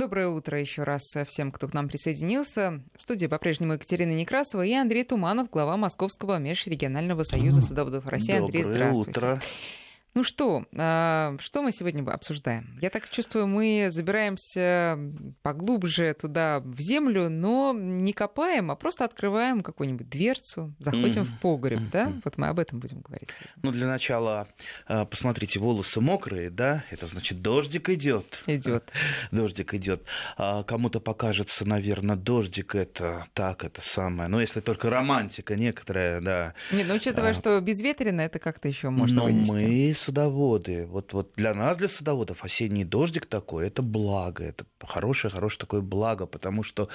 Доброе утро еще раз всем, кто к нам присоединился. В студии по-прежнему Екатерина Некрасова и Андрей Туманов, глава Московского межрегионального союза садоводов России. Андрей, Доброе здравствуйте. утро. Ну что, а, что мы сегодня обсуждаем? Я так чувствую, мы забираемся поглубже туда, в землю, но не копаем, а просто открываем какую-нибудь дверцу, заходим Мгм. в погреб, да? Мгм. Вот мы об этом будем говорить сегодня. Ну, для начала, э, посмотрите, волосы мокрые, да? Это значит, дождик идет. Идет. Дождик идет. А Кому-то покажется, наверное, дождик это так, это самое. Но если только романтика некоторая, да. Нет, ну учитывая, А. что безветренно, это как-то еще можно Но вынести. мы садоводы. Вот, вот для нас, для садоводов, осенний дождик такой, это благо. Это хорошее, хорошее такое благо, потому что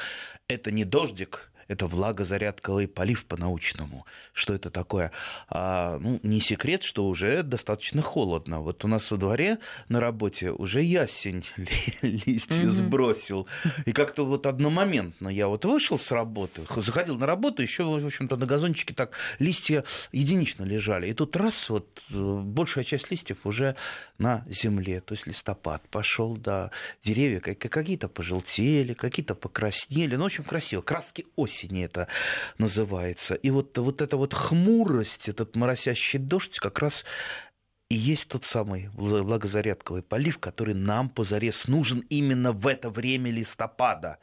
это не дождик, это влагозарядковый полив по-научному. Что это такое? А, ну, не секрет, что уже достаточно холодно. Вот у нас во дворе на работе уже ясень ли- листья Мгм. сбросил. И как-то вот одномоментно я вот вышел с работы, заходил на работу, еще, в общем-то, на газончике так листья единично лежали. И тут раз, вот э, большая часть листьев уже на земле. То есть листопад пошел, да. Деревья как- какие-то пожелтели, какие-то покраснели. Ну, в общем, красиво. Краски осени это называется. И вот, вот эта вот хмурость, этот моросящий дождь как раз и есть тот самый вла- влагозарядковый полив, который нам позарез нужен именно в это время листопада.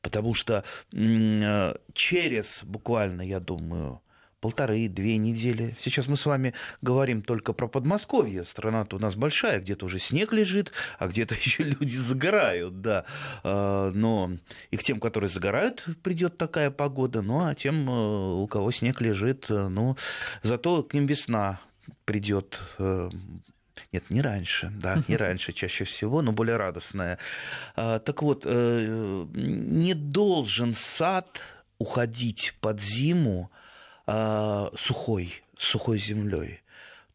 Потому что э, через буквально, я думаю, полторы-две недели. Сейчас мы с вами говорим только про Подмосковье. Страна-то у нас большая, где-то уже снег лежит, а где-то еще люди загорают, да. А, Но и к тем, которые загорают, придет такая погода. Ну, а тем, э, у кого снег лежит, э, ну, зато к ним весна придет. э, Нет, не раньше, да, не раньше чаще всего, но более радостная. А, Так вот, не должен сад уходить под зиму а, сухой, сухой землей.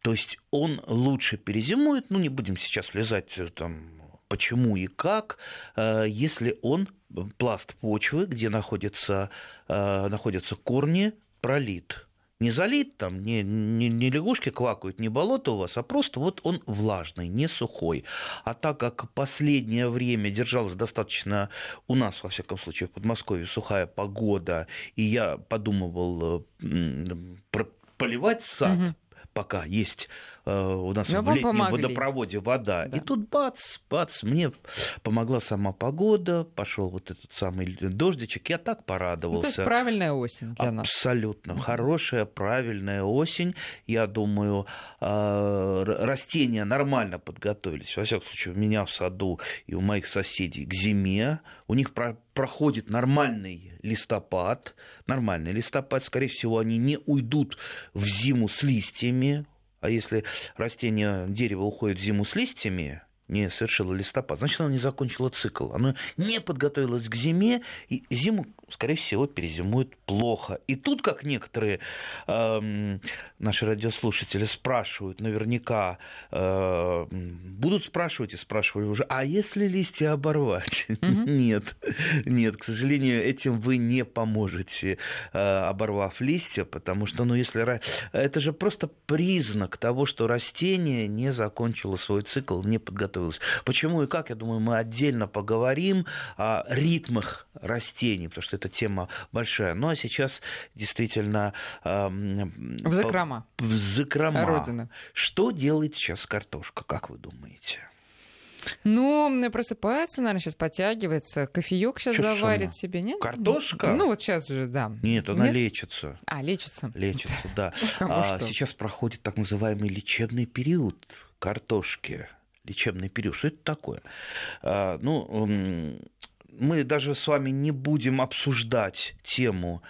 То есть он лучше перезимует, ну не будем сейчас влезать э, там почему и как, э, если он пласт почвы, где находятся, э, находятся корни, пролит. Не залит там, не, не, не лягушки квакают, не болото у вас, а просто вот он влажный, не сухой. А так как последнее время держалась достаточно у нас, во всяком случае, в Подмосковье сухая погода, и я подумывал э, про- поливать сад, Мгм. Пока есть э, у нас Но в вам летнем помогли. водопроводе вода. Да. И тут бац, бац, мне помогла сама погода, пошел вот этот самый дождичек, я так Ну, порадовался. то есть правильная осень для нас. Абсолютно. Хорошая, правильная осень. Я думаю, э, растения нормально подготовились. Во всяком случае, у меня в саду и у моих соседей к зиме. У них про- проходит нормальный листопад. Нормальный листопад. Скорее всего, они не уйдут в зиму с листьями. А если растение, дерево уходит в зиму с листьями, не совершило листопад, значит, оно не закончило цикл. Оно не подготовилось к зиме, и зиму, скорее всего, перезимует плохо. И тут, как некоторые эм, наши радиослушатели спрашивают, наверняка э, будут спрашивать и спрашивали уже, а если листья оборвать? Нет, нет, к сожалению, этим вы не поможете, э, оборвав листья, потому что, ну, если это же просто признак того, что растение не закончило свой цикл, не подготовилось. Почему и как, я думаю, мы отдельно поговорим о ритмах растений, потому что эта тема большая. Ну, а сейчас действительно... эм, В закрома. В закрома. Родина. Что делает сейчас картошка, как вы думаете? Ну, просыпается, наверное, сейчас подтягивается. Кофеек сейчас ж заварит себе, нет? Картошка? Ну, вот сейчас же, да. Нет, она Нет? лечится. А, лечится. Лечится, да. А сейчас проходит так называемый лечебный период картошки. Лечебный период. Что это такое? А, Ну, мы даже с вами не будем обсуждать тему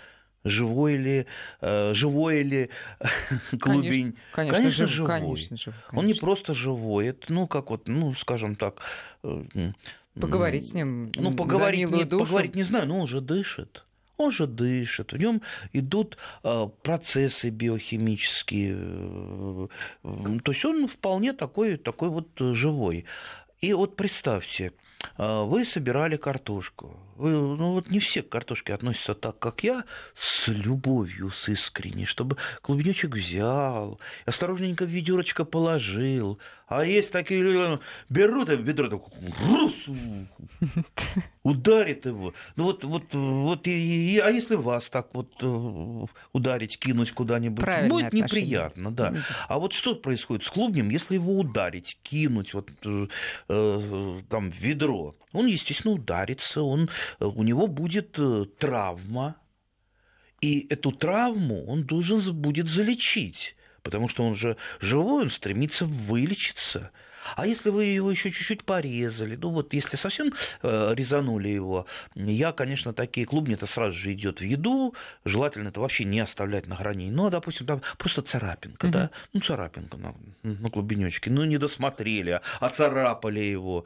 живой ли, э, живой ли клубень. Конечно, Конечно, жив- живой. Конечно, живой, Он не конечно. просто живой, это, ну, как вот, ну, скажем так... э, Поговорить с ним Ну, поговорить, не, душу. поговорить не знаю, но он же дышит. Он же дышит, в нем идут э, процессы биохимические. э, То есть он вполне такой, такой вот э, живой. И вот представьте, а, вы собирали картошку. Вы, ну вот не все к картошке относятся так, как я, с любовью, с искренней, чтобы клубничек взял, осторожненько в ведерочко положил. А есть такие люди, берут это ведро, так, ударит его. Ну вот, вот, вот и, и, а если вас так вот э, ударить, кинуть куда-нибудь, будет отношение. неприятно, да. А вот что происходит с клубнем, если его ударить, кинуть вот э, э там ведро, он, естественно, ударится, он, э, у него будет э, травма, и эту травму он должен будет залечить, потому что он же живой, он стремится вылечиться. А если вы его еще чуть-чуть порезали, ну вот если совсем э, резанули его, я, конечно, такие клубни это сразу же идет в еду, желательно это вообще не оставлять на хранении. Ну, а, допустим, там просто царапинка, угу. да, ну царапинка на, на клубенечке, ну не досмотрели, а царапали его.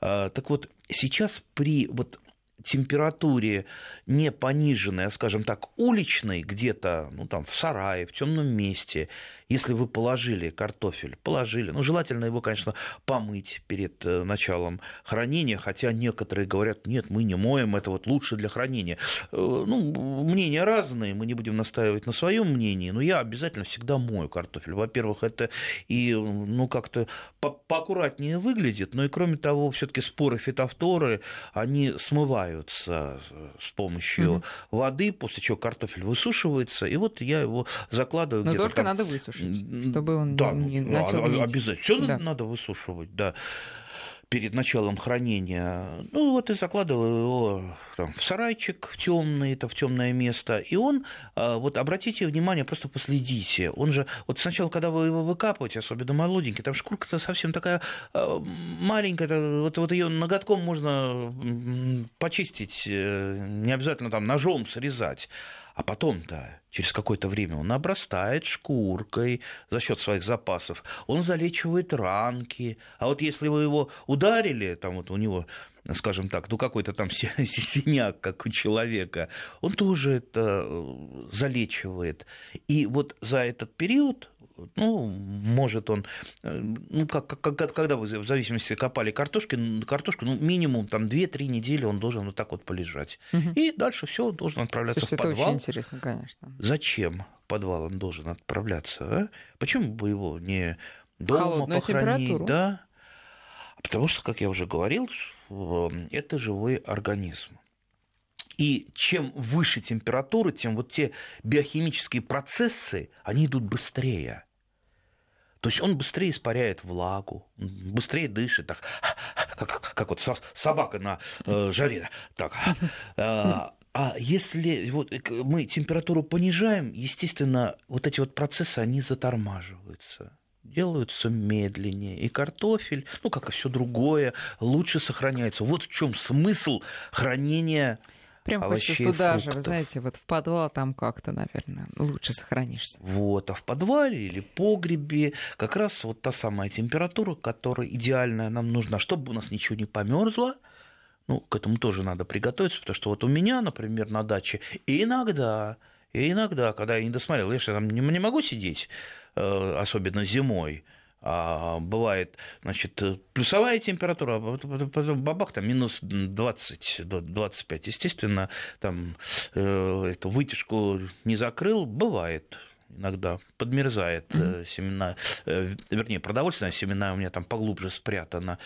А, так вот, сейчас при вот температуре не пониженной, а, скажем так, уличной, где-то ну, там, в сарае, в темном месте, если вы положили картофель, положили, ну, желательно его, конечно, помыть перед э, началом хранения, хотя некоторые говорят, нет, мы не моем, это вот лучше для хранения. Э, ну, мнения разные, мы не будем настаивать на своем мнении, но я обязательно всегда мою картофель. Во-первых, это и, ну, как-то по поаккуратнее выглядит, но и, кроме того, все-таки споры фитофторы, они смываются с помощью угу. воды, после чего картофель высушивается, и вот я его закладываю. Но только там... надо высушить высушить, чтобы он да, не начал гнить. Обязательно. Все да. надо высушивать, да перед началом хранения. Ну вот и закладываю его там, в сарайчик темный, это в темное место. И он, а, вот обратите внимание, просто последите. Он же, вот сначала, когда вы его выкапываете, особенно молоденький, там шкурка-то совсем такая а, маленькая, вот, вот ее ноготком можно почистить, э, не обязательно там ножом срезать. А потом-то, через какое-то время, он обрастает шкуркой за счет своих запасов, он залечивает ранки. А вот если вы его ударили, там вот у него, скажем так, ну какой-то там синяк, как у человека, он тоже это э, залечивает. И вот за этот период ну, может он, э, ну, как, как, когда вы в зависимости копали картошки, картошку, ну, минимум там 2-3 недели он должен вот так вот полежать. Угу. И дальше все должен отправляться Слушайте, в подвал. это очень интересно, конечно. Зачем в подвал он должен отправляться? А? Почему бы его не дома Холодную похоронить? Да? Потому что, как я уже говорил, это живой организм. И чем выше температура, тем вот те биохимические процессы, они идут быстрее. То есть он быстрее испаряет влагу, быстрее дышит, так, как, как вот собака на э, жаре. Так. А, а если вот мы температуру понижаем, естественно, вот эти вот процессы, они затормаживаются делаются медленнее. И картофель, ну, как и все другое, лучше сохраняется. Вот в чем смысл хранения Прям овощей, хочется туда фруктов. же, вы знаете, вот в подвал там как-то, наверное, лучше сохранишься. Вот, а в подвале или погребе как раз вот та самая температура, которая идеальная нам нужна, чтобы у нас ничего не померзло, ну, к этому тоже надо приготовиться, потому что вот у меня, например, на даче иногда, иногда, когда я не досмотрел, я же там не, не могу сидеть, э, особенно зимой, а бывает, значит, плюсовая температура, а потом бабах, там минус 20-25. Естественно, там э, эту вытяжку не закрыл, бывает иногда подмерзает mm-hmm. семена, э, вернее, продовольственная семена у меня там поглубже спрятана.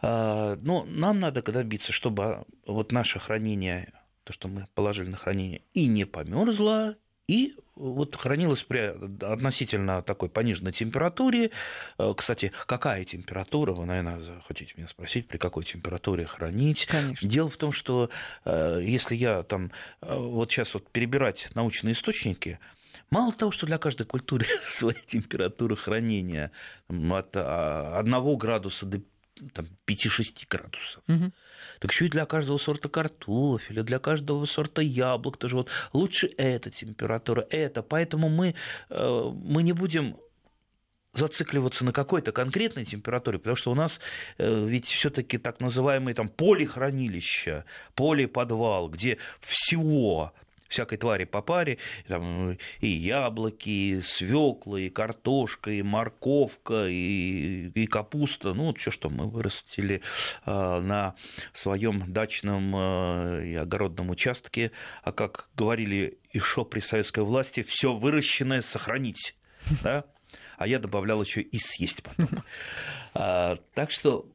А, но нам надо добиться, чтобы вот наше хранение, то, что мы положили на хранение, и не померзло, и вот хранилось при относительно такой пониженной температуре. Э, кстати, какая температура? Вы, наверное, хотите меня спросить, при какой температуре хранить? Конечно. Дело в том, что э, если я там э, вот сейчас вот перебирать научные источники, Мало того, что для каждой культуры своя температура хранения от 1 градуса до 5-6 градусов. Угу так еще и для каждого сорта картофеля, для каждого сорта яблок тоже вот лучше эта температура, это. Поэтому мы, э, мы не будем зацикливаться на какой-то конкретной температуре, потому что у нас э, ведь все-таки так называемые там полихранилища, полиподвал, где всего всякой твари по паре, там и яблоки, и свекла, и картошка, и морковка, и, и капуста, ну, все, что мы вырастили э, на своем дачном э, и огородном участке, а как говорили еще при советской власти, все выращенное сохранить, да? а я добавлял еще и съесть потом. А, так что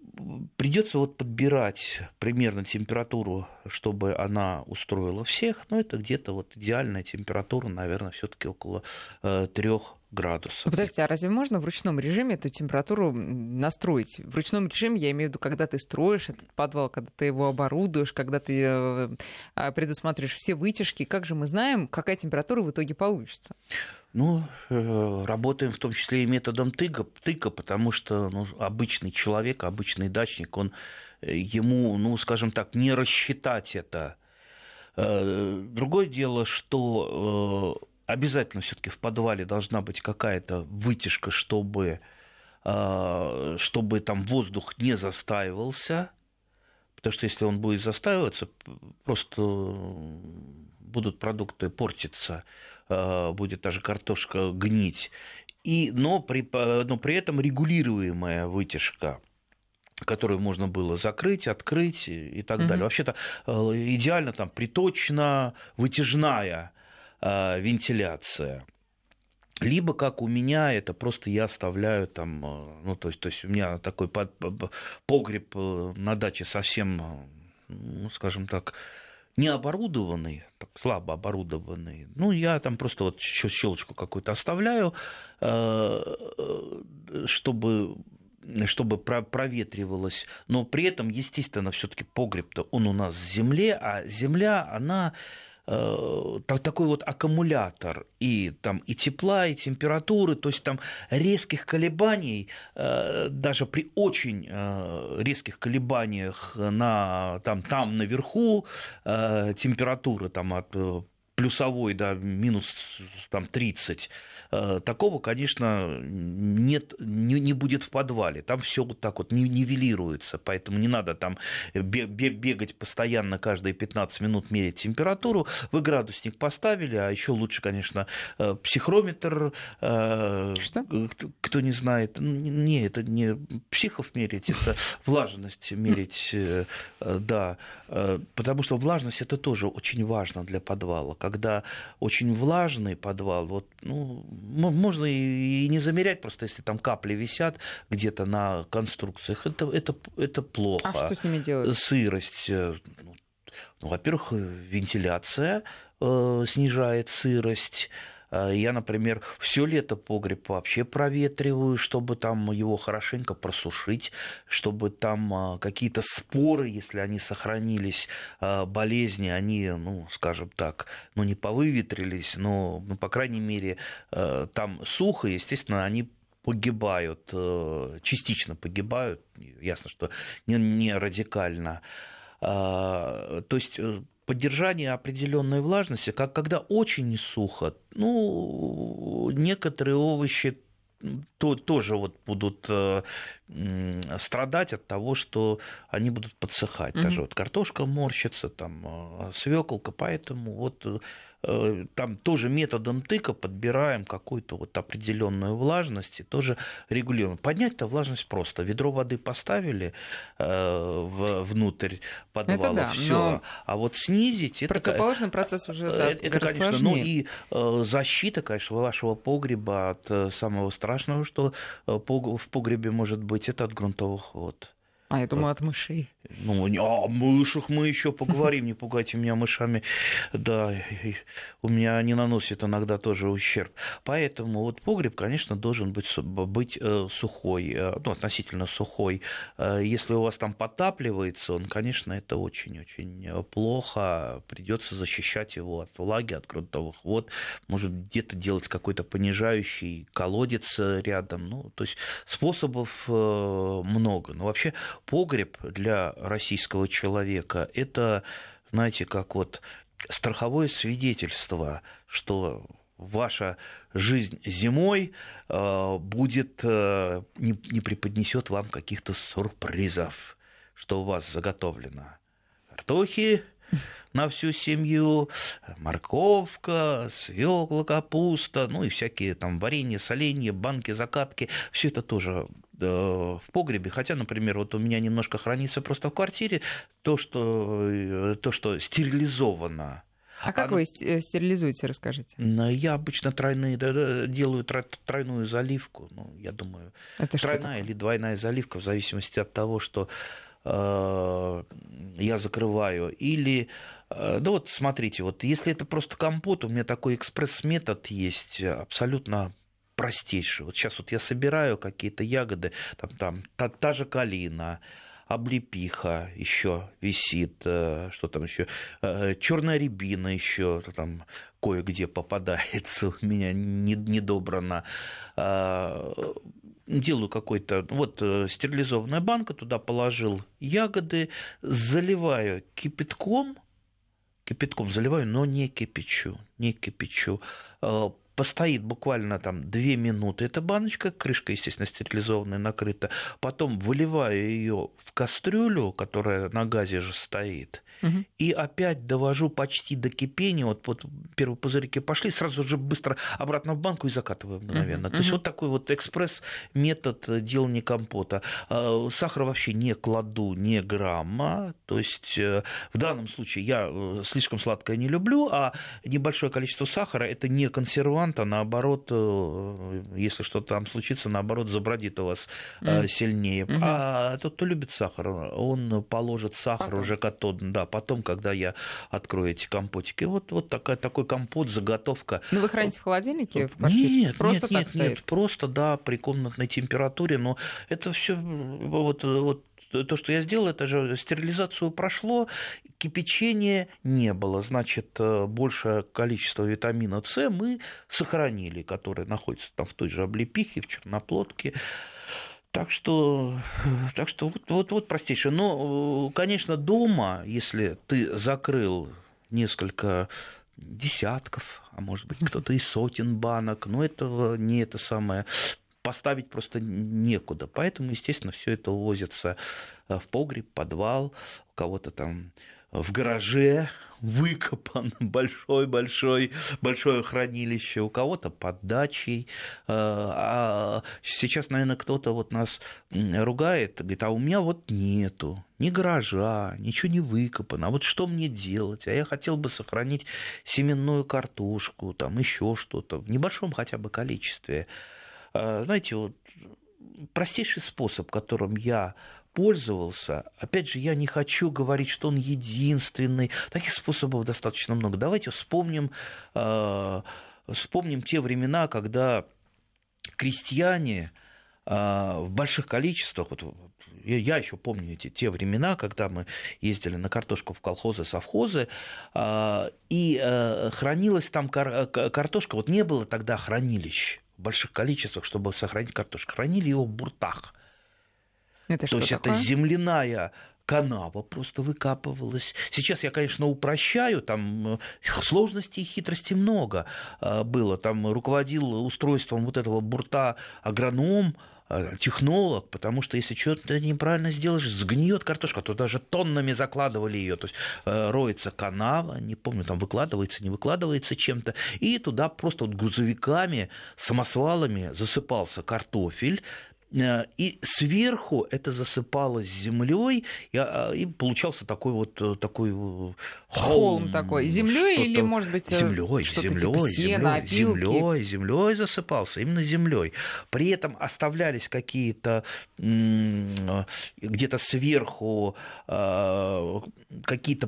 придется вот подбирать примерно температуру, чтобы она устроила всех, но это где-то вот идеальная температура, наверное, все-таки около э, трех градусов. Подождите, а разве можно в ручном режиме эту температуру настроить? В ручном режиме я имею в виду, когда ты строишь этот подвал, когда ты его оборудуешь, когда ты э, а, предусматриваешь все вытяжки. Как же мы знаем, какая температура в итоге получится? Ну, э, работаем в том числе и методом тыка, тыка потому что ну, обычный человек, обычный дачник, он э, ему, ну, скажем так, не рассчитать это. Другое дело, что обязательно все-таки в подвале должна быть какая-то вытяжка, чтобы, а, чтобы там воздух не застаивался. Потому что если он будет застаиваться, просто будут продукты портиться, а, будет даже картошка гнить. И, но, при, но при этом регулируемая вытяжка которую можно было закрыть, открыть и так mm-hmm. далее. Вообще-то э, идеально там приточно вытяжная вентиляция. Либо, как у меня, это просто я оставляю там, э, ну, то есть, то есть у меня такой погреб э, на даче совсем, ну, скажем так, не оборудованный, так, слабо оборудованный. Ну, я там просто вот щелочку какую-то оставляю, чтобы чтобы проветривалось, но при этом, естественно, все-таки погреб-то он у нас в земле, а земля, она э, такой вот аккумулятор и там и тепла, и температуры, то есть там резких колебаний, э, даже при очень э, резких колебаниях на, там, там наверху температура там от плюсовой да, минус там, 30, э, такого, конечно, нет, не, не будет в подвале. Там все вот так вот нивелируется, поэтому не надо там бегать постоянно каждые 15 минут мерить температуру. Вы градусник поставили, а еще лучше, конечно, э, психрометр. Э, Что? Кто не знает, не, это не психов мерить, это влажность мерить, да, потому что влажность это тоже очень важно для подвала когда очень влажный подвал, вот, ну, можно и не замерять, просто если там капли висят где-то на конструкциях, это, это, это плохо. А что с ними делать? Сырость. Э, ну, ну во-первых, вентиляция э, снижает сырость. Э, я, например, все лето погреб вообще проветриваю, чтобы там его хорошенько просушить, чтобы там э, какие-то споры, если они сохранились, э, болезни, они, ну, скажем так, ну, не повыветрились, но, ну, по крайней мере, там сухо, естественно, они погибают, частично погибают, ясно, что не радикально. То есть поддержание определенной влажности, как когда очень сухо, ну, некоторые овощи то, тоже вот будут э, страдать от того, что они будут подсыхать. Mm-hmm. Даже вот картошка морщится, там э, свеколка, поэтому вот Э, там тоже методом тыка подбираем какую-то вот определенную влажность и тоже регулируем. Поднять-то влажность просто. Ведро воды поставили э, внутрь подвала, да, все. А вот снизить... Противоположный это, процесс уже да, Это, конечно, ну и э, защита, конечно, вашего погреба от самого страшного, что в погребе может быть, это от грунтовых вод. А я думаю, от мышей. Ну, о мышах мы еще поговорим, не пугайте меня мышами. Да, у меня они наносят иногда тоже ущерб. Поэтому вот погреб, конечно, должен быть, быть э, сухой, э, ну, относительно сухой. Э, если у вас там потапливается, он, конечно, это очень-очень плохо. Придется защищать его от влаги, от грунтовых вод. Может, где-то делать какой-то понижающий колодец рядом. Ну, то есть способов много. Но вообще погреб для российского человека. Это, знаете, как вот страховое свидетельство, что ваша жизнь зимой э, будет, э, не, не преподнесет вам каких-то сюрпризов, что у вас заготовлено. Картохи, на всю семью, морковка, свекла, капуста, ну и всякие там варенье, соленья, банки, закатки, все это тоже в погребе, хотя, например, вот у меня немножко хранится просто в квартире то, что, э, то, что стерилизовано. А как Оно... вы э, стерилизуете, расскажите? Я обычно тройные, делаю тройную заливку. Ну, я думаю, Это тройная или двойная заливка, в зависимости от того, что э, я закрываю. Или Э, да вот смотрите, вот если это просто компот, у меня такой экспресс-метод есть, абсолютно простейший. Вот сейчас вот я собираю какие-то ягоды, там, там та, та же калина, облепиха еще висит, э, что там еще, э, черная рябина еще там кое-где попадается у меня недобрано. Делаю какой-то, вот стерилизованная банка, туда положил ягоды, заливаю кипятком, кипятком заливаю, но не кипячу, не кипячу. Э, постоит буквально там две минуты эта баночка, крышка, естественно, стерилизованная, накрыта. Потом выливаю ее в кастрюлю, которая на газе же стоит, угу. и опять довожу почти до кипения. Вот, вот первые пузырики пошли, сразу же быстро обратно в банку и закатываю мгновенно. Угу. То есть вот такой вот экспресс-метод делания компота. А, сахар вообще не кладу ни грамма. То есть э, в данном случае я э, слишком сладкое не люблю, а небольшое количество сахара это не консервант, а наоборот, э, если что-то там случится, наоборот, забродит у вас mm. сильнее. Mm-hmm. А тот, кто любит сахар, он положит сахар Потом. уже катод, да, потом, когда я открою эти компотики. Вот, вот такая, такой компот, заготовка. Ну, вы храните в холодильнике? В квартире? Нет, просто нет, так нет, стоит? нет, просто, да, при комнатной температуре, но это все вот, вот то, что я сделал, это же стерилизацию прошло, кипячения не было. Значит, э, большее количество витамина С мы сохранили, который находится там в той же облепихе, в черноплодке. Так что, так что вот, вот, вот простейшее. Но, конечно, дома, если ты закрыл несколько десятков, а может быть кто-то и сотен банок, но этого не это самое поставить просто некуда. Поэтому, естественно, все это увозится в погреб, подвал, у кого-то там в гараже выкопан большой-большой большое хранилище, у кого-то под дачей. Э, а сейчас, наверное, кто-то вот нас ругает, говорит, а у меня вот нету ни гаража, ничего не выкопано. А вот что мне делать? А я хотел бы сохранить семенную картошку, там еще что-то, в небольшом хотя бы количестве. Э, знаете, вот простейший способ, которым я пользовался. Опять же, я не хочу говорить, что он единственный. Таких способов достаточно много. Давайте вспомним, э, вспомним те времена, когда крестьяне э, в больших количествах, вот, я еще помню эти, те времена, когда мы ездили на картошку в колхозы, совхозы, и хранилась там картошка, вот не было тогда хранилищ в больших количествах, чтобы сохранить картошку, хранили его в буртах – это То есть такое? это земляная канава просто выкапывалась. Сейчас я, конечно, упрощаю, там э, сложностей и хитростей много э, было. Там руководил устройством вот этого бурта агроном, технолог, потому что если что-то неправильно сделаешь, сгниет картошка, то даже тоннами закладывали ее, то есть роется канава, не помню, там выкладывается, не выкладывается чем-то, и туда просто вот грузовиками, самосвалами засыпался картофель, Э, и сверху это засыпалось землей, и, а, и получался такой вот э, такой э, холм, холм такой. Землей или, может быть, землей, что-то землей, типа сена, землей, землей, землей засыпался, именно землей. При этом оставлялись какие-то где-то сверху какие-то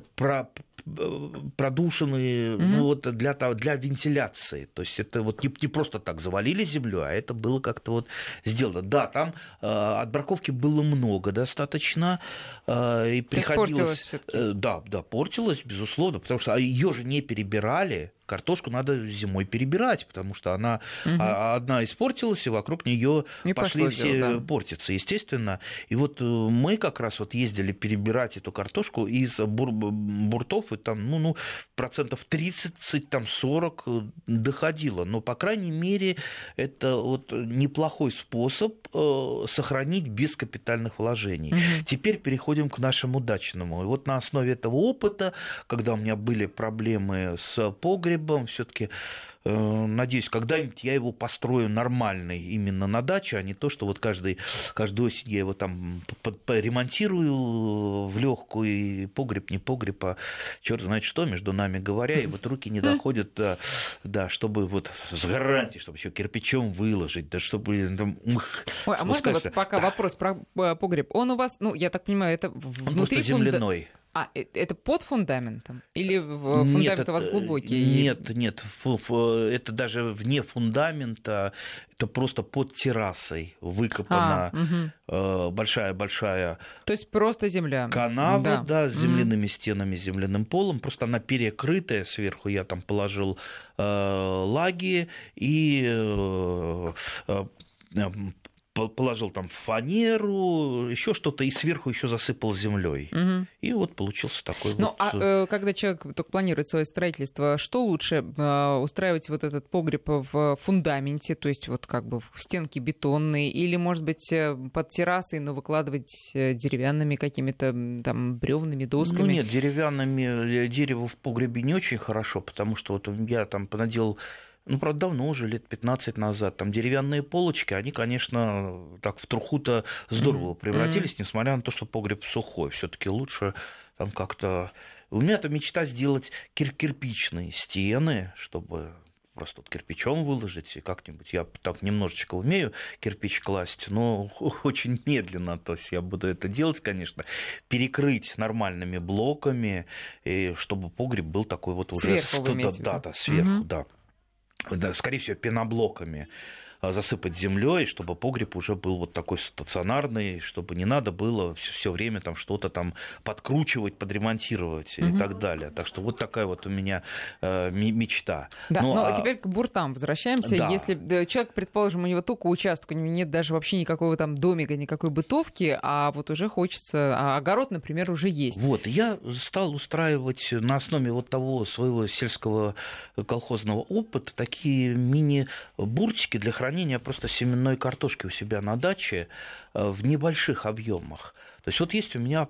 продушенные mm-hmm. ну, вот для, для вентиляции. То есть это вот не, не просто так завалили землю, а это было как-то вот сделано. Да, там э, отбраковки было много достаточно. Э, и приходилось... Портилось э, да, да, портилось, безусловно, потому что ее же не перебирали картошку надо зимой перебирать, потому что она угу. одна испортилась, и вокруг нее пошли все дело, да. портиться, естественно. И вот э, мы как раз вот ездили перебирать эту картошку из бур буртов, и там, ну, ну, процентов 30, там 40 э, доходило. Но, по крайней мере, это вот неплохой способ э, сохранить без капитальных вложений. Угу. Теперь переходим к нашему дачному. И вот на основе этого опыта, когда у меня были проблемы с погребом, все-таки Э, надеюсь, когда-нибудь я его построю нормальный именно на даче, а не то, что вот каждый, каждую осень я его там ремонтирую в легкую, и погреб, не погреб, а черт знает что, между нами говоря, и вот руки не доходят, да, да чтобы вот с гарантией, чтобы еще кирпичом выложить, да, чтобы там, ух, Ой, а можно вот пока да. вопрос про э, погреб? Он у вас, ну, я так понимаю, это внутри Он земляной. Фунда... А, э, это под фундаментом? Или фундамент нет, у вас глубокий? Нет, нет, это даже вне фундамента, это просто под террасой выкопана большая-большая... А, угу. То есть просто земля? Канава, да, да с земляными угу. стенами, земляным полом, просто она перекрытая сверху, я там положил э, лаги и э, э, положил там фанеру, еще что-то, и сверху еще засыпал землей. Угу. И вот получился такой ну, вот... а э, когда человек только планирует свое строительство, что лучше э, устраивать вот этот погреб в фундаменте, то есть вот как бы в стенки бетонные, или, может быть, э, под террасой, но выкладывать э, деревянными какими-то там бревнами, досками? Ну нет, деревянными дерево в погребе не очень хорошо, потому что вот я там понаделал ну, правда, давно уже, лет 15 назад, там деревянные полочки, они, конечно, так в труху-то здорово превратились, mm-hmm. несмотря на то, что погреб сухой. все таки лучше там как-то... У меня это мечта сделать кир- кирпичные стены, чтобы просто вот кирпичом выложить, и как-нибудь я так немножечко умею кирпич класть, но очень медленно, то есть я буду это делать, конечно, перекрыть нормальными блоками, и чтобы погреб был такой вот уже... Сверху вы да, да, да, сверху, угу. да да, скорее всего, пеноблоками. А, засыпать землей, чтобы погреб уже был вот такой стационарный, чтобы не надо было все время там что-то там подкручивать, подремонтировать угу. и так далее. Так что вот такая вот у меня э, мечта. Да, ну, но а... теперь к буртам возвращаемся. Да. Если человек, предположим, у него только участок, у него нет даже вообще никакого там домика, никакой бытовки, а вот уже хочется, а огород, например, уже есть. Вот, я стал устраивать на основе вот того своего сельского колхозного опыта такие мини-буртики для хранения хранения просто семенной картошки у себя на даче э, в небольших объемах. То есть вот есть у меня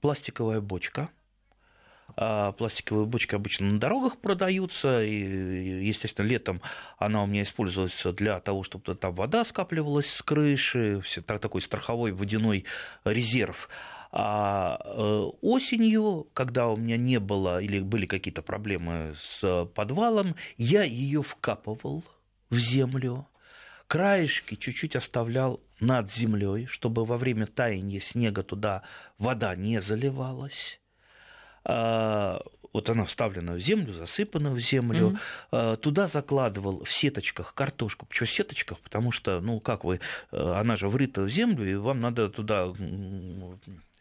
пластиковая бочка, а пластиковые бочки обычно на дорогах продаются, и, естественно, летом она у меня используется для того, чтобы там вода скапливалась с крыши, все, такой страховой водяной резерв. А э, осенью, когда у меня не было или были какие-то проблемы с подвалом, я ее вкапывал в землю, краешки чуть-чуть оставлял над землей, чтобы во время таяния снега туда вода не заливалась. А, вот она вставлена в землю, засыпана в землю. Mm-hmm. Туда закладывал в сеточках картошку. Почему в сеточках? Потому что, ну, как вы, э, она же врыта в землю, и вам надо туда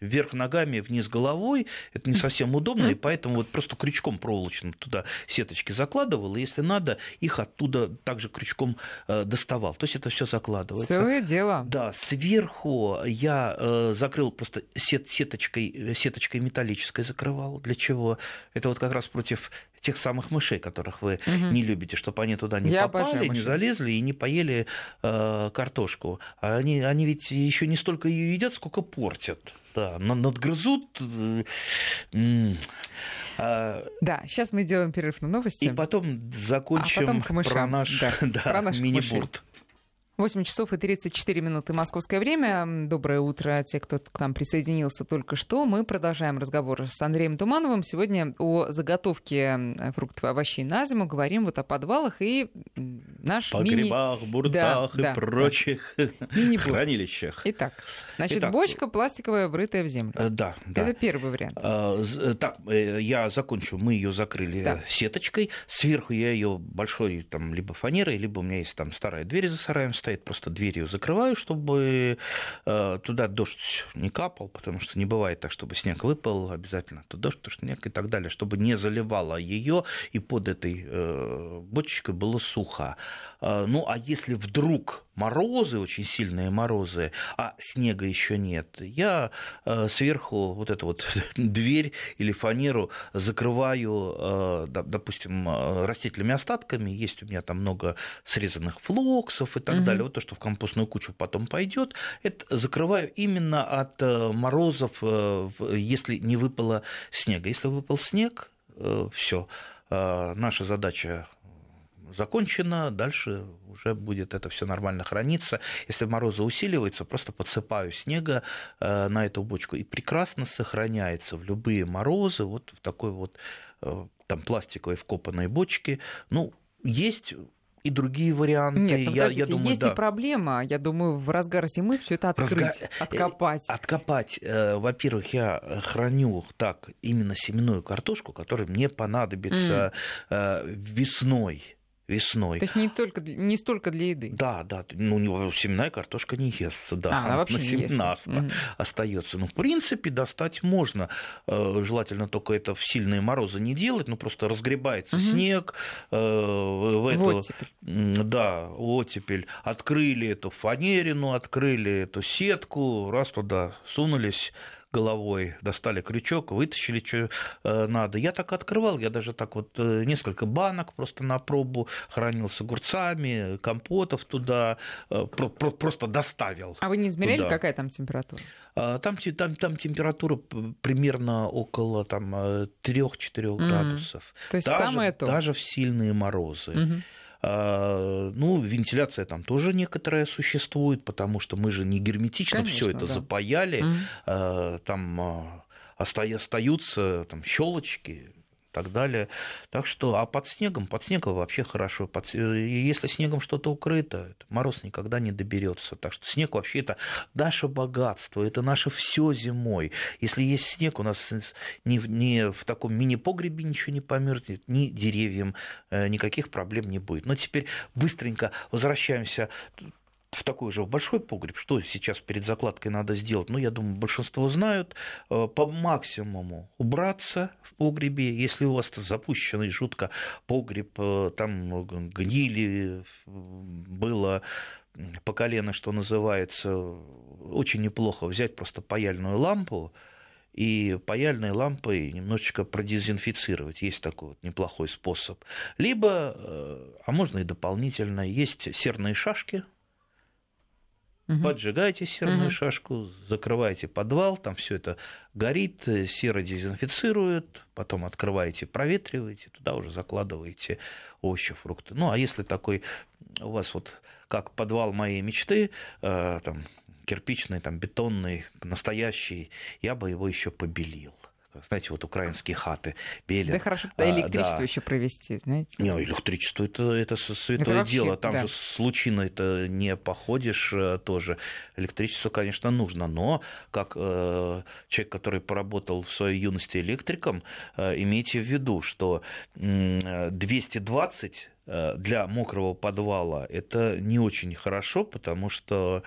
вверх ногами, вниз головой. Это не совсем удобно, и поэтому вот просто крючком проволочным туда сеточки закладывал, и если надо, их оттуда также крючком э, доставал. То есть это все закладывается. Целое дело. Да, сверху я э, закрыл просто сет, сеточкой, сеточкой металлической закрывал. Для чего? Это вот как раз против тех самых мышей, которых вы угу. не любите, чтобы они туда не Я попали, не залезли и не поели э, картошку. А они, они ведь еще не столько ее едят, сколько портят. Да, надгрызут. Э, а, да, сейчас мы сделаем перерыв на новости. И потом закончим а потом про наш, да, да, про наш мини-бурт. 8 часов и 34 минуты московское время. Доброе утро, те, кто к нам присоединился только что. Мы продолжаем разговор с Андреем Тумановым. Сегодня о заготовке фруктов и овощей на зиму. Говорим вот о подвалах и наш Погребах, мини... буртах да, и да, прочих да. хранилищах. Итак, значит, Итак, бочка пластиковая, врытая в землю. Э, да, да. Это первый вариант. Э, э, так, я закончу. Мы ее закрыли да. сеточкой. Сверху я ее большой там либо фанерой, либо у меня есть там старая дверь за сараем стоит, просто дверью закрываю, чтобы э, туда дождь не капал, потому что не бывает так, чтобы снег выпал, обязательно то дождь, то снег и так далее, чтобы не заливало ее и под этой э, бочечкой было сухо. Э, ну, а если вдруг морозы, очень сильные морозы, а снега еще нет, я э, сверху вот эту вот дверь или фанеру закрываю, э, допустим, э, растительными остатками. Есть у меня там много срезанных флоксов и так угу. далее. Вот то, что в компостную кучу потом пойдет, это закрываю именно от морозов, если не выпало снега. Если выпал снег, все, наша задача закончено, дальше уже будет это все нормально храниться. Если морозы усиливаются, просто подсыпаю снега э, на эту бочку, и прекрасно сохраняется в любые морозы, вот в такой вот э, там пластиковой вкопанной бочке. Ну, есть и другие варианты. Нет, ну, я, я думаю, есть да. и проблема. Я думаю, в разгар зимы все это открыть, Разга... откопать. Э, откопать. Во-первых, я храню так именно семенную картошку, которая мне понадобится mm. весной весной. То есть не, только, не столько для еды. Да, да. Ну, у него семенная картошка не естся, да. А, она вообще на семена mm остается. Ну, в принципе, достать можно. Э, желательно только это в сильные морозы не делать. Ну, просто разгребается mm снег. Э, в эту, оттепель. Да, оттепель. Открыли эту фанерину, открыли эту сетку, раз туда сунулись головой, достали крючок, вытащили, что э, надо. Я так открывал, я даже так вот э, несколько банок просто на пробу хранил с огурцами, компотов туда, э, просто доставил. А вы не измеряли, туда. какая там температура? А, там, там, там температура примерно около там, 3-4 mm. градусов. То есть даже, самое то? Даже в сильные морозы. Mm-hmm. А, ну, вентиляция там тоже некоторая существует, потому что мы же не герметично все это да. запаяли. Угу. Там а, остаются там, щелочки, так далее. Так что, а под снегом, под снегом вообще хорошо. Под, если снегом что-то укрыто, мороз никогда не доберется. Так что снег вообще это наше богатство, это наше все зимой. Если есть снег, у нас ни, ни в таком мини-погребе ничего не померзнет, ни деревьям э, никаких проблем не будет. Но теперь быстренько возвращаемся в такой же большой погреб, что сейчас перед закладкой надо сделать? Ну, я думаю, большинство знают. Э, по максимуму убраться в погребе. Если у вас запущенный жутко погреб, э, там гнили, было по колено, что называется, очень неплохо взять просто паяльную лампу, и паяльной лампой немножечко продезинфицировать. Есть такой вот неплохой способ. Либо, э, а можно и дополнительно, есть серные шашки, Угу. Поджигаете серную угу. шашку, закрываете подвал, там все это горит, сера дезинфицирует, потом открываете, проветриваете, туда уже закладываете овощи, фрукты. Ну, а если такой у вас вот как подвал моей мечты, э, там кирпичный, там бетонный, настоящий, я бы его еще побелил знаете, вот украинские хаты белят. Да хорошо, да, электричество да. еще провести, знаете. Не, электричество это, это святое это вообще, дело. Там да. же с лучиной это не походишь э, тоже. Электричество, конечно, нужно, но как э, человек, который поработал в своей юности электриком, э, имейте в виду, что э, 220 э, для мокрого подвала это не очень хорошо, потому что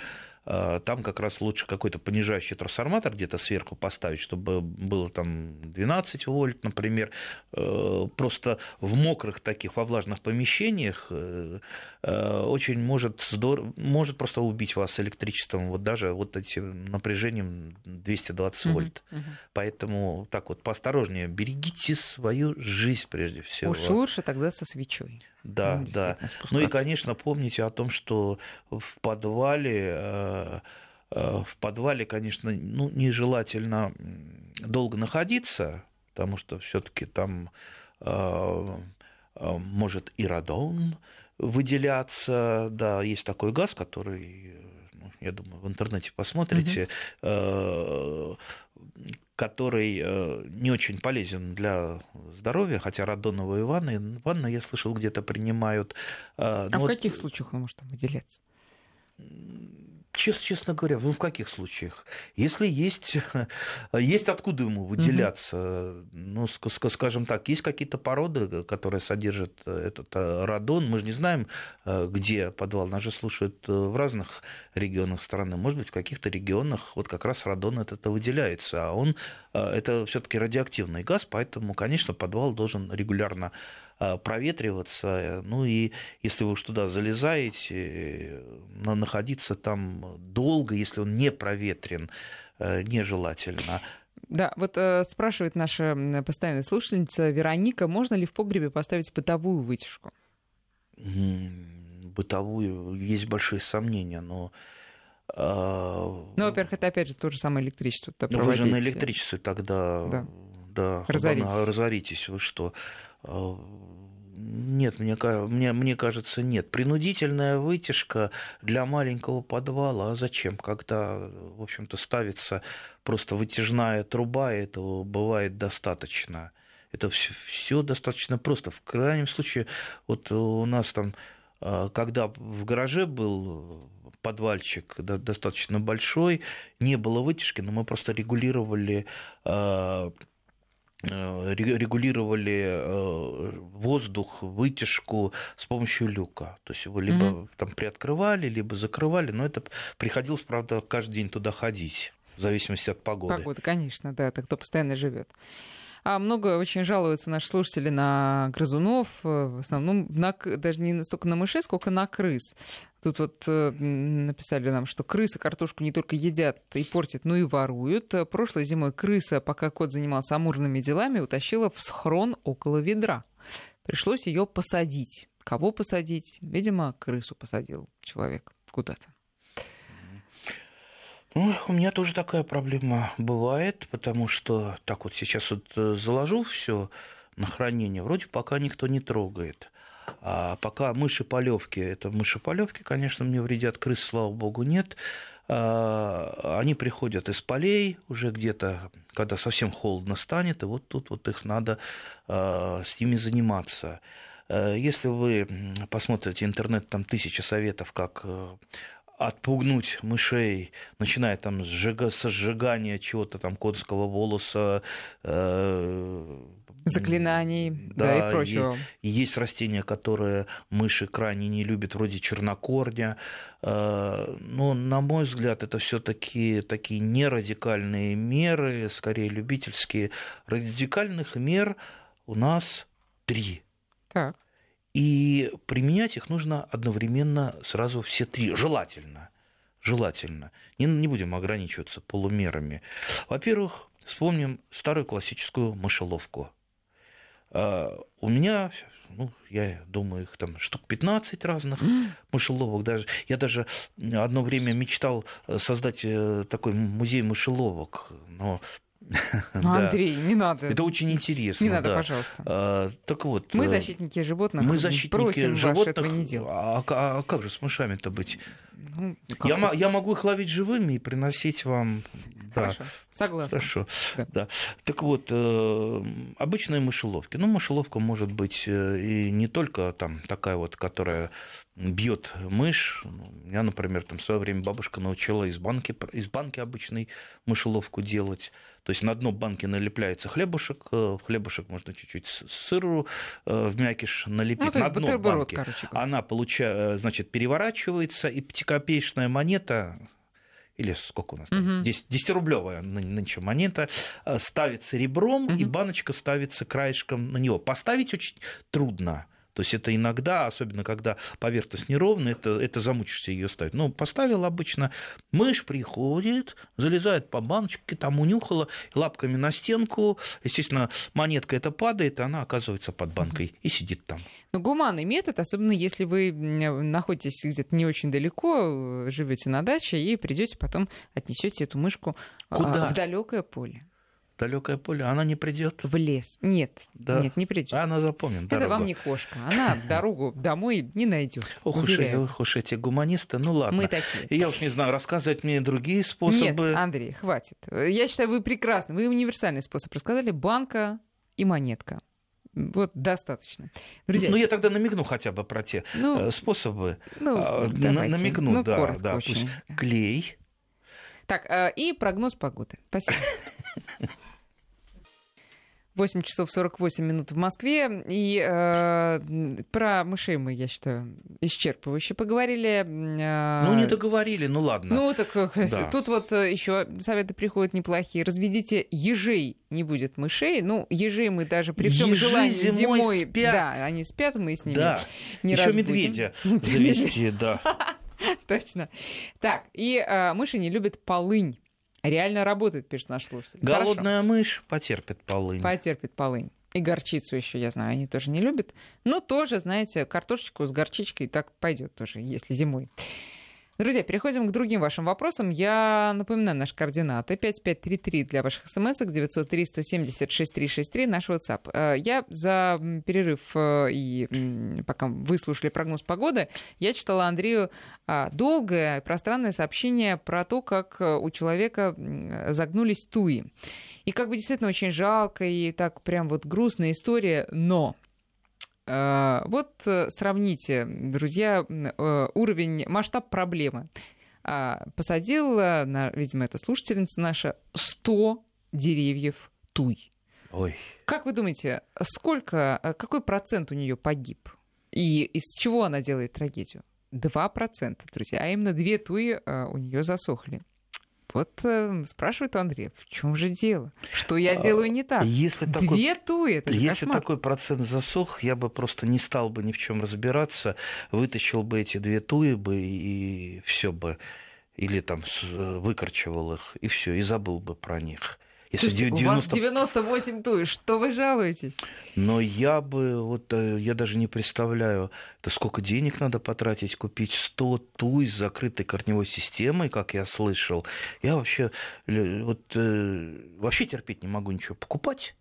там как раз лучше какой-то понижающий трансформатор где-то сверху поставить, чтобы было там 12 вольт, например. Э, просто в мокрых таких, во влажных помещениях э, очень может, здорово, может просто убить вас электричеством, вот даже вот этим напряжением 220 вольт. Угу, угу. Поэтому так вот поосторожнее, берегите свою жизнь прежде всего. Уж лучше тогда со свечой. Да, ну, да. Ну и, конечно, помните о том, что в подвале э, э, в подвале, конечно, ну, нежелательно долго находиться, потому что все-таки там э, может и радон выделяться. Да, есть такой газ, который, ну, я думаю, в интернете посмотрите, угу который э, не очень полезен для здоровья, хотя радоновые ванны, ванны, я слышал, где-то принимают. Э, а в вот... каких случаях он может там выделяться? Честно, честно говоря, ну в каких случаях? Если есть, есть откуда ему выделяться, угу. ну, скажем так, есть какие-то породы, которые содержат этот радон, мы же не знаем, где подвал, нас же слушают в разных регионах страны, может быть, в каких-то регионах вот как раз радон это выделяется, а он, это все таки радиоактивный газ, поэтому, конечно, подвал должен регулярно Э, проветриваться. Ну и если вы уж туда залезаете, э, находиться там долго, если он не проветрен, э, нежелательно. Да, вот э, спрашивает наша постоянная слушательница Вероника, можно ли в погребе поставить бытовую вытяжку? Бытовую есть большие сомнения, но ну, во-первых, это опять же то же самое электричество. Ну, вы же на электричестве тогда да. Да, разоритесь. разоритесь. Вы что? А, нет, мне, мне, мне кажется, нет. Принудительная вытяжка для маленького подвала, а зачем? Когда, в общем-то, ставится просто вытяжная труба, этого бывает достаточно. Это все, все достаточно просто. В крайнем случае, вот у нас там, а, когда в гараже был подвальчик достаточно большой, не было вытяжки, но мы просто регулировали а, регулировали э, воздух, вытяжку с помощью люка. То есть его либо mm-hmm. там приоткрывали, либо закрывали, но это приходилось, правда, каждый день туда ходить, в зависимости от погоды. Погода, конечно, да, это кто постоянно живет. А много очень жалуются наши слушатели на грызунов, э, в основном на, даже не столько на мышей, сколько на крыс. Тут вот э, написали нам, что крысы картошку не только едят и портят, но и воруют. Прошлой зимой крыса, пока кот занимался амурными делами, утащила в схрон около ведра. Пришлось ее посадить. Кого посадить? Видимо, крысу посадил человек куда-то. Ну, у меня тоже такая проблема бывает, потому что так вот сейчас вот э, заложу все на хранение, вроде пока никто не трогает. А пока мыши полевки, это мыши полевки, конечно, мне вредят, крыс, слава богу, нет. А, они приходят из полей уже где-то, когда совсем холодно станет, и вот тут вот их надо а, с ними заниматься. Э, если вы посмотрите интернет, там тысяча советов, как э, отпугнуть мышей, начиная там сжига, со сжигания чего-то там конского волоса, э, заклинаний, да, да и прочего. И, есть растения, которые мыши крайне не любят, вроде чернокорня. Э, но, на мой взгляд, это все-таки такие нерадикальные меры, скорее любительские. Радикальных мер у нас три. Так. И применять их нужно одновременно сразу все три, желательно. Желательно. Не, не будем ограничиваться полумерами. Во-первых, вспомним старую классическую мышеловку. А, у меня, ну, я думаю, их там штук 15 разных mm. мышеловок. Даже, я даже одно время мечтал создать э, такой музей мышеловок, но Андрей, не надо. Это очень интересно. Не надо, да. пожалуйста. А, так вот. Мы э, защитники животных. Мы защитники просим животных. Вас этого не делать. А, а, а как же с мышами-то быть? Ну, я, я могу их ловить живыми и приносить вам. Хорошо. Да. Согласна. Хорошо. Да. да. Так вот, э, обычные мышеловки. Ну, мышеловка может быть э, и не только там такая вот, которая бьет мышь. Я, например, там в свое время бабушка научила из банки, из банки обычной мышеловку делать. То есть на дно банки налепляется хлебушек, э, в хлебушек можно чуть-чуть сыру в мякиш налепить ну, на дно банки. Короче. Она получает, значит, переворачивается, и пятикопеечная монета или сколько у нас там, 10, 10-рублевая нынче монета, э, ставится ребром, угу. и баночка ставится краешком на него. Поставить очень трудно. То есть это иногда, особенно когда поверхность неровная, это, это замучишься ее ставить. Ну, поставил обычно, мышь приходит, залезает по баночке, там унюхала, лапками на стенку, естественно, монетка эта падает, она оказывается под банкой и сидит там. Ну, гуманный метод, особенно если вы находитесь где-то не очень далеко, живете на даче и придете потом отнесете эту мышку а, Куда? в далекое поле далекое поле, она не придет. В лес. Нет, да. нет, не придет. Она запомнит дорогу. Это вам не кошка. Она дорогу домой не найдет. Ох уж, ох уж эти гуманисты, ну ладно. Мы такие. Я уж не знаю, рассказывать мне другие способы. Нет, Андрей, хватит. Я считаю, вы прекрасны. Вы универсальный способ рассказали. Банка и монетка Вот достаточно. Друзья, ну, я тогда намекну хотя бы про те ну, способы. Ну, а, намекну, ну, да, да. Очень. Пусть клей. Так, и прогноз погоды. Спасибо. 8 часов 48 минут в Москве. И э, про мышей мы, я считаю, исчерпывающе поговорили. Э, ну, не договорили, ну ладно. Ну, так да. тут вот еще советы приходят неплохие. Разведите ежей, не будет мышей. Ну, ежей мы даже при всем желании зимой, зимой спят. Да, они спят, мы с ними да. не Еще разбудим. медведя завести, да. Точно. Так, и э, мыши не любят полынь. Реально работает, пишет наш слушатель. Голодная Хорошо. мышь потерпит полынь. Потерпит полынь. И горчицу еще, я знаю, они тоже не любят. Но тоже, знаете, картошечку с горчичкой так пойдет тоже, если зимой. Друзья, переходим к другим вашим вопросам. Я напоминаю наши координаты. 5533 для ваших смс 903 170 6363 наш WhatsApp. Э, я за перерыв э, и пока вы слушали прогноз погоды, я читала Андрею а, долгое пространное сообщение про то, как э, у человека загнулись туи. И как бы действительно очень жалко и так прям вот грустная история, но вот э, сравните, друзья, э, уровень, масштаб проблемы. А, посадил, видимо, это слушательница наша, 100 деревьев туй. Ой. Как вы думаете, сколько, какой процент у нее погиб? И из чего она делает трагедию? 2%, друзья. А именно две туи у нее засохли. Вот э, спрашивает Андрей, в чем же дело? Что я а, делаю не так? Если Две такой, туи, это Если кошмар. такой процент засох, я бы просто не стал бы ни в чем разбираться, вытащил бы эти две туи бы и все бы, или там выкорчевал их, и все, и забыл бы про них. Если Слушайте, 90... у вас 98 туи, что вы жалуетесь? Но я бы, вот э, я даже не представляю, да сколько денег надо потратить, купить 100 туй с закрытой корневой системой, как я слышал. Я вообще, вот, э, вообще терпеть не могу ничего покупать.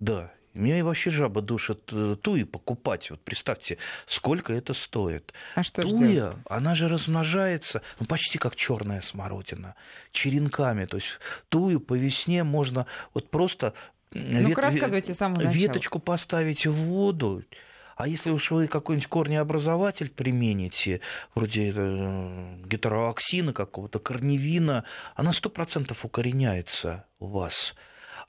Да, меня вообще жаба душит э, туи покупать. Вот представьте, сколько это стоит. А что Туя, она же размножается, ну, почти как черная смородина, черенками. То есть тую по весне можно вот просто ну вет... рассказывайте с самого веточку поставить в воду. А если уж вы какой-нибудь корнеобразователь примените, вроде э, гетероаксина какого-то, корневина, она сто процентов укореняется у вас.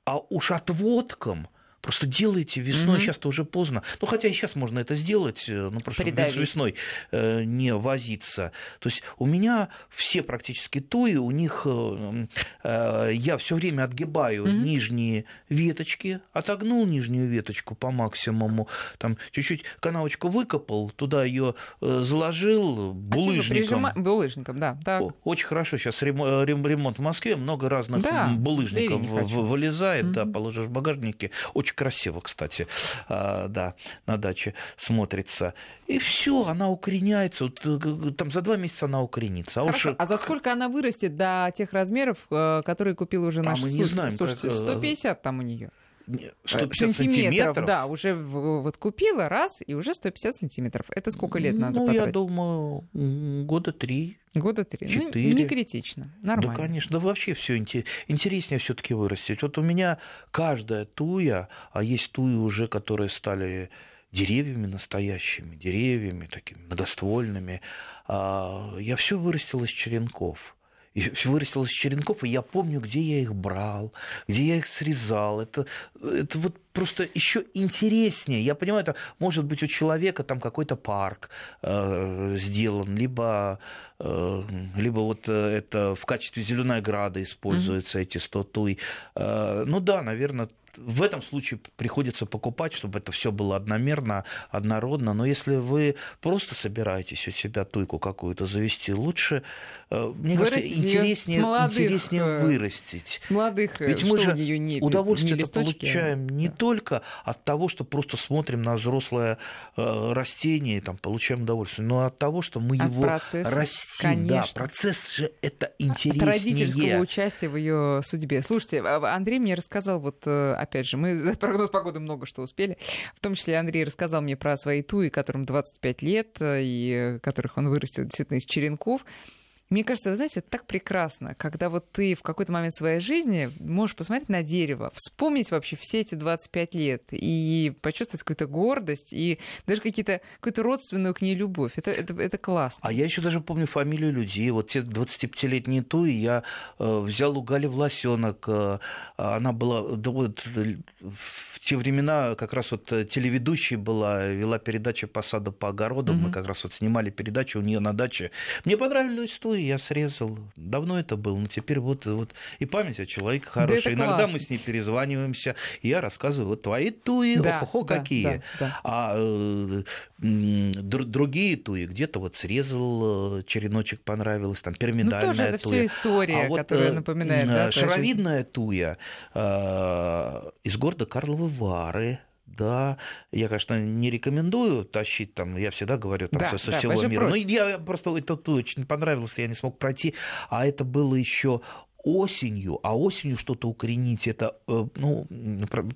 А уж отводком Просто делайте весной, mm-hmm. сейчас-то уже поздно. Ну, хотя и сейчас можно это сделать, э, ну, просто весной э, не возиться. То есть у меня все практически туи, у них э, э, я все время отгибаю mm-hmm. нижние веточки, отогнул нижнюю веточку по максимуму, там чуть-чуть канавочку выкопал, туда ее заложил булыжником. А прижима... Булыжником, да. Так. Очень хорошо сейчас ремонт в Москве, много разных да, булыжников вылезает, mm-hmm. да, положишь в багажнике. Очень очень красиво, кстати, а, да, на даче смотрится. И все, она укореняется. Э, там за два месяца она укоренится. А, уж... а за сколько она вырастет до тех размеров, э, которые купил уже наш а мы не знаем. Слушайте, 150 там у нее. 150 сантиметров, сантиметров, да, уже вот купила раз, и уже 150 сантиметров. Это сколько лет надо ну, потратить? я думаю, года три. Года три. Ну, четыре. Ну, не критично. Нормально. Да, конечно. Да вообще все интереснее все таки вырастить. Вот у меня каждая туя, а есть туи уже, которые стали деревьями настоящими, деревьями такими многоствольными. А, я все вырастил из черенков и вырастил из черенков, и я помню, где я их брал, где я их срезал. Это, это вот просто еще интереснее. Я понимаю, это может быть у человека там какой-то парк э, сделан, либо, э, либо вот это в качестве зеленой ограды используются mm-hmm. эти статуи. Э, ну да, наверное, в этом случае приходится покупать, чтобы это все было одномерно, однородно. Но если вы просто собираетесь у себя туйку какую-то завести, лучше, э, мне Вырастить кажется, интереснее, молодых, интереснее э, вырастить. С молодых, э, Ведь мы же не, удовольствие не это получаем не да. только от того, что просто смотрим на взрослое растение там получаем удовольствие, но от того, что мы от его процесса, растим. Конечно. Да, процесс же это интереснее. От родительского участия в ее судьбе. Слушайте, а, Андрей мне рассказал вот опять же, мы за прогноз погоды много что успели. В том числе Андрей рассказал мне про свои туи, которым 25 лет, э, и которых он вырастил действительно из черенков. Мне кажется, вы знаете, это так прекрасно, когда вот ты в какой-то момент своей жизни можешь посмотреть на дерево, вспомнить вообще все эти 25 лет и почувствовать какую-то гордость и даже какие-то, какую-то родственную к ней любовь. Это, это, это классно. А я еще даже помню фамилию людей. Вот те 25-летние Туи я э, взял у Гали Власенок. Э, она была... Да вот, в те времена как раз вот телеведущей была, вела передачу по саду, по огородам. Mm-hmm. Мы как раз вот снимали передачу у нее на даче. Мне понравилась Туи и я срезал. Давно это было, но теперь вот, вот и память о человеке хорошая. Да Иногда классно. мы с ней перезваниваемся, и я рассказываю, вот твои туи, да, охо, да, какие. Да, да. А э, другие туи где-то вот срезал, э, череночек понравилось, там пирамидальная ну, тоже это туя. все история, а которая вот, напоминает. Да, шаровидная туя э, из города Карловы Вары, да, я, конечно, не рекомендую тащить там, я всегда говорю там да, со, со да, всего мира. Но я просто это очень понравилось, я не смог пройти. А это было еще осенью, а осенью что-то укоренить, это э, ну,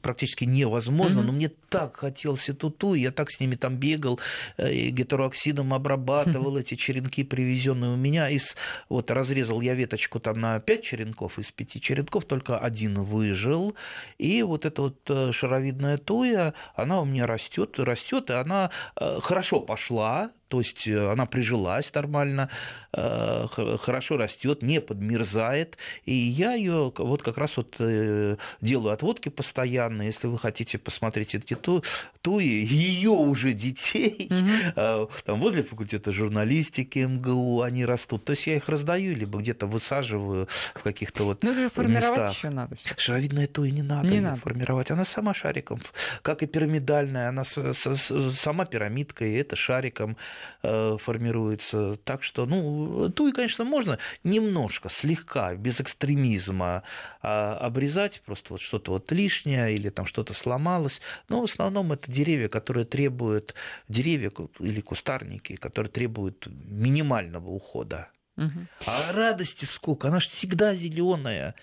практически невозможно, mm-hmm. но мне так хотелось эту ту, я так с ними там бегал, э, и гетерооксидом обрабатывал mm-hmm. эти черенки, привезенные у меня, из, вот разрезал я веточку там на 5 черенков, из 5 черенков только один выжил, и вот эта вот э, шаровидная туя, она у меня растет, растет, и она хорошо пошла, то есть э, она прижилась нормально, э, хорошо растет, не подмерзает. И я ее вот как раз вот э, делаю отводки постоянно. Если вы хотите посмотреть эти ту, туи, ее уже детей, угу. там возле факультета журналистики МГУ они растут. То есть я их раздаю, либо где-то высаживаю в каких-то вот Ну, это формировать еще надо. Шаровидная туи не надо, не надо формировать. Она сама шариком, как и пирамидальная, она сама пирамидкой, это шариком. Э, формируется. Так что, ну, туи, конечно, можно немножко, слегка, без экстремизма а, обрезать, просто вот что-то вот лишнее или там что-то сломалось. Но в основном это деревья, которые требуют, деревья или кустарники, которые требуют минимального ухода. Угу. А радости сколько, она же всегда зеленая.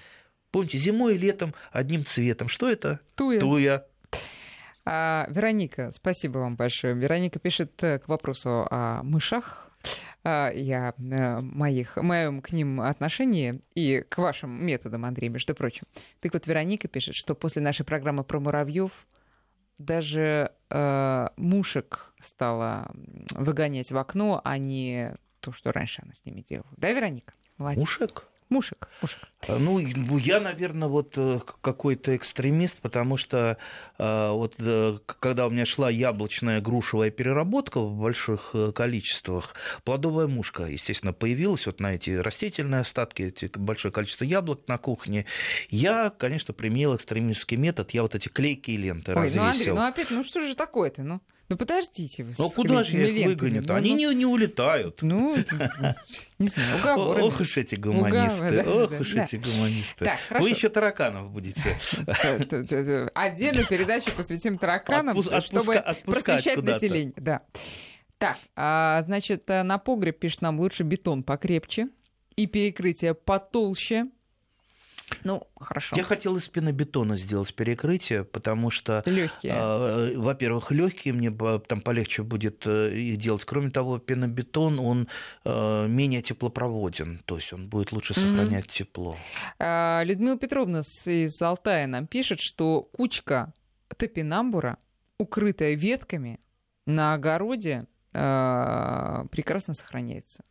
Помните, зимой и летом одним цветом. Что это? Туя. Туя. А, Вероника, спасибо вам большое. Вероника пишет э, к вопросу о мышах а, я э, моих, моем к ним отношении и к вашим методам, Андрей, между прочим. Так вот, Вероника пишет, что после нашей программы про муравьев даже э, мушек стала выгонять в окно, а не то, что раньше она с ними делала. Да, Вероника? Молодец. Мушек? Мушек, мушек. А, ну, я, наверное, вот э, какой-то экстремист, потому что э, вот э, когда у меня шла яблочная грушевая переработка в больших количествах, плодовая мушка, естественно, появилась вот на эти растительные остатки, эти большое количество яблок на кухне. Я, конечно, применил экстремистский метод, я вот эти клейкие ленты Ой, развесил. Ну, Андрей, ну опять, ну что же такое-то, ну? Ну подождите вы. Ну куда же я их выгоню Ну, Они ну... Не, не улетают. Ну, не знаю, уговоры. Ох уж эти гуманисты. Ох уж эти гуманисты. Вы еще тараканов будете. Отдельную передачу посвятим тараканам, чтобы просвещать население. Да. Так, а, значит, на погреб пишет нам лучше бетон покрепче и перекрытие потолще, ну, хорошо. Я хотел из пенобетона сделать перекрытие, потому что, легкие. Э, во-первых, легкие, мне там полегче будет э, их делать. Кроме того, пенобетон, он э, менее теплопроводен, то есть он будет лучше сохранять mm-hmm. тепло. А, Людмила Петровна из Алтая нам пишет, что кучка топинамбура, укрытая ветками на огороде, э, прекрасно сохраняется.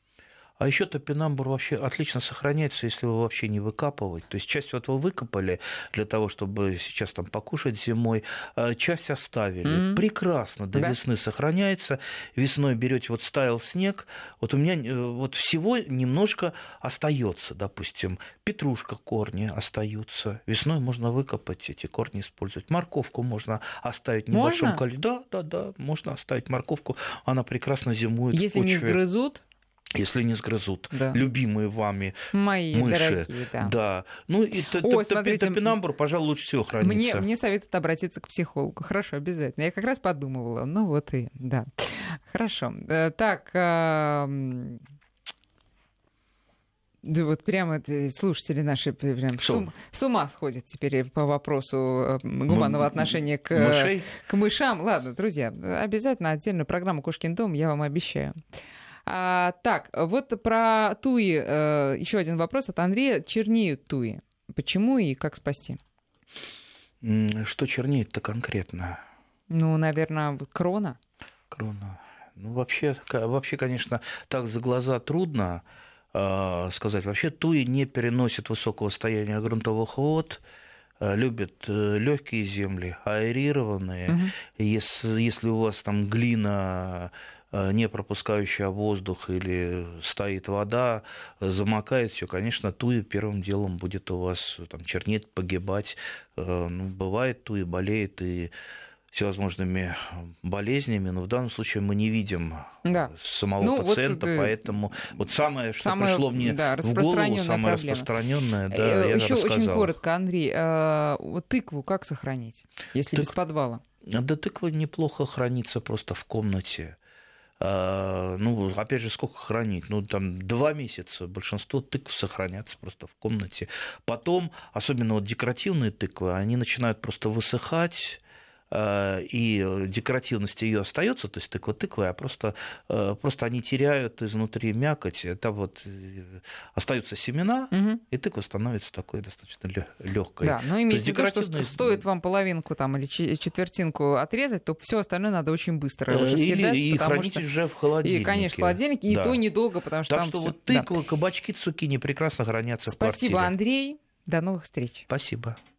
А еще топинамбур вообще отлично сохраняется, если его вообще не выкапывать. То есть часть вот вы выкопали для того, чтобы сейчас там покушать зимой, а часть оставили. Mm-hmm. Прекрасно, до да? весны сохраняется. Весной берете, вот стаял снег, вот у меня э, вот всего немножко остается, допустим, петрушка корни остаются. Весной можно выкопать эти корни использовать. Морковку можно оставить в небольшом количестве. Да, да, да, можно оставить морковку, она прекрасно зимует. Если не сгрызут? Если не сгрызут да. любимые вами Мои мыши. Дорогие, да. да. Ну и Ой, смотрите, топинамбур, пожалуй, лучше всего хранится. Мне, мне советуют обратиться к психологу. Хорошо, обязательно. Я как раз подумывала. Ну вот и, да. Хорошо. Э, так, да вот прямо слушатели наши прям с, ум, с ума сходят теперь по вопросу э, гуманного отношения к, мышей? к мышам. Ладно, друзья, обязательно отдельную программу «Кошкин дом» я вам обещаю. А, так, вот про туи э, еще один вопрос от Андрея. Чернеют туи. Почему и как спасти? Что чернеет-то конкретно? Ну, наверное, крона. Крона. Ну, вообще, вообще, конечно, так за глаза трудно э, сказать. Вообще туи не переносят высокого состояния грунтовых вод, э, любят э, легкие земли, аэрированные. Угу. Если, если у вас там глина не пропускающая воздух или стоит вода, замокает все, конечно, туи первым делом будет у вас там, чернеть, погибать. Ну, бывает туи, болеет и всевозможными болезнями, но в данном случае мы не видим да. самого ну, пациента, вот, поэтому вот самое, что самое, пришло мне да, в голову, самое распространенное, да, э, я Еще очень коротко, Андрей, а, вот тыкву как сохранить, если Тык... без подвала? Да тыква неплохо хранится просто в комнате. А, ну, опять же, сколько хранить? Ну, там два месяца большинство тыкв сохранятся просто в комнате. Потом, особенно вот декоративные тыквы, они начинают просто высыхать, и декоративность ее остается, то есть тыква тыква, а просто, э, просто они теряют изнутри мякоть, это вот э, остаются семена, угу. и тыква становится такой достаточно легкой. Да, но имеется в виду, что стоит вам половинку там, или четвертинку отрезать, то все остальное надо очень быстро уже съедать. Или и хранить что... уже в холодильнике. И, конечно, в холодильнике, и да. то недолго, потому что так там что всё... вот тыква, да. кабачки, цукини прекрасно хранятся Спасибо, в квартире. Андрей. До новых встреч. Спасибо.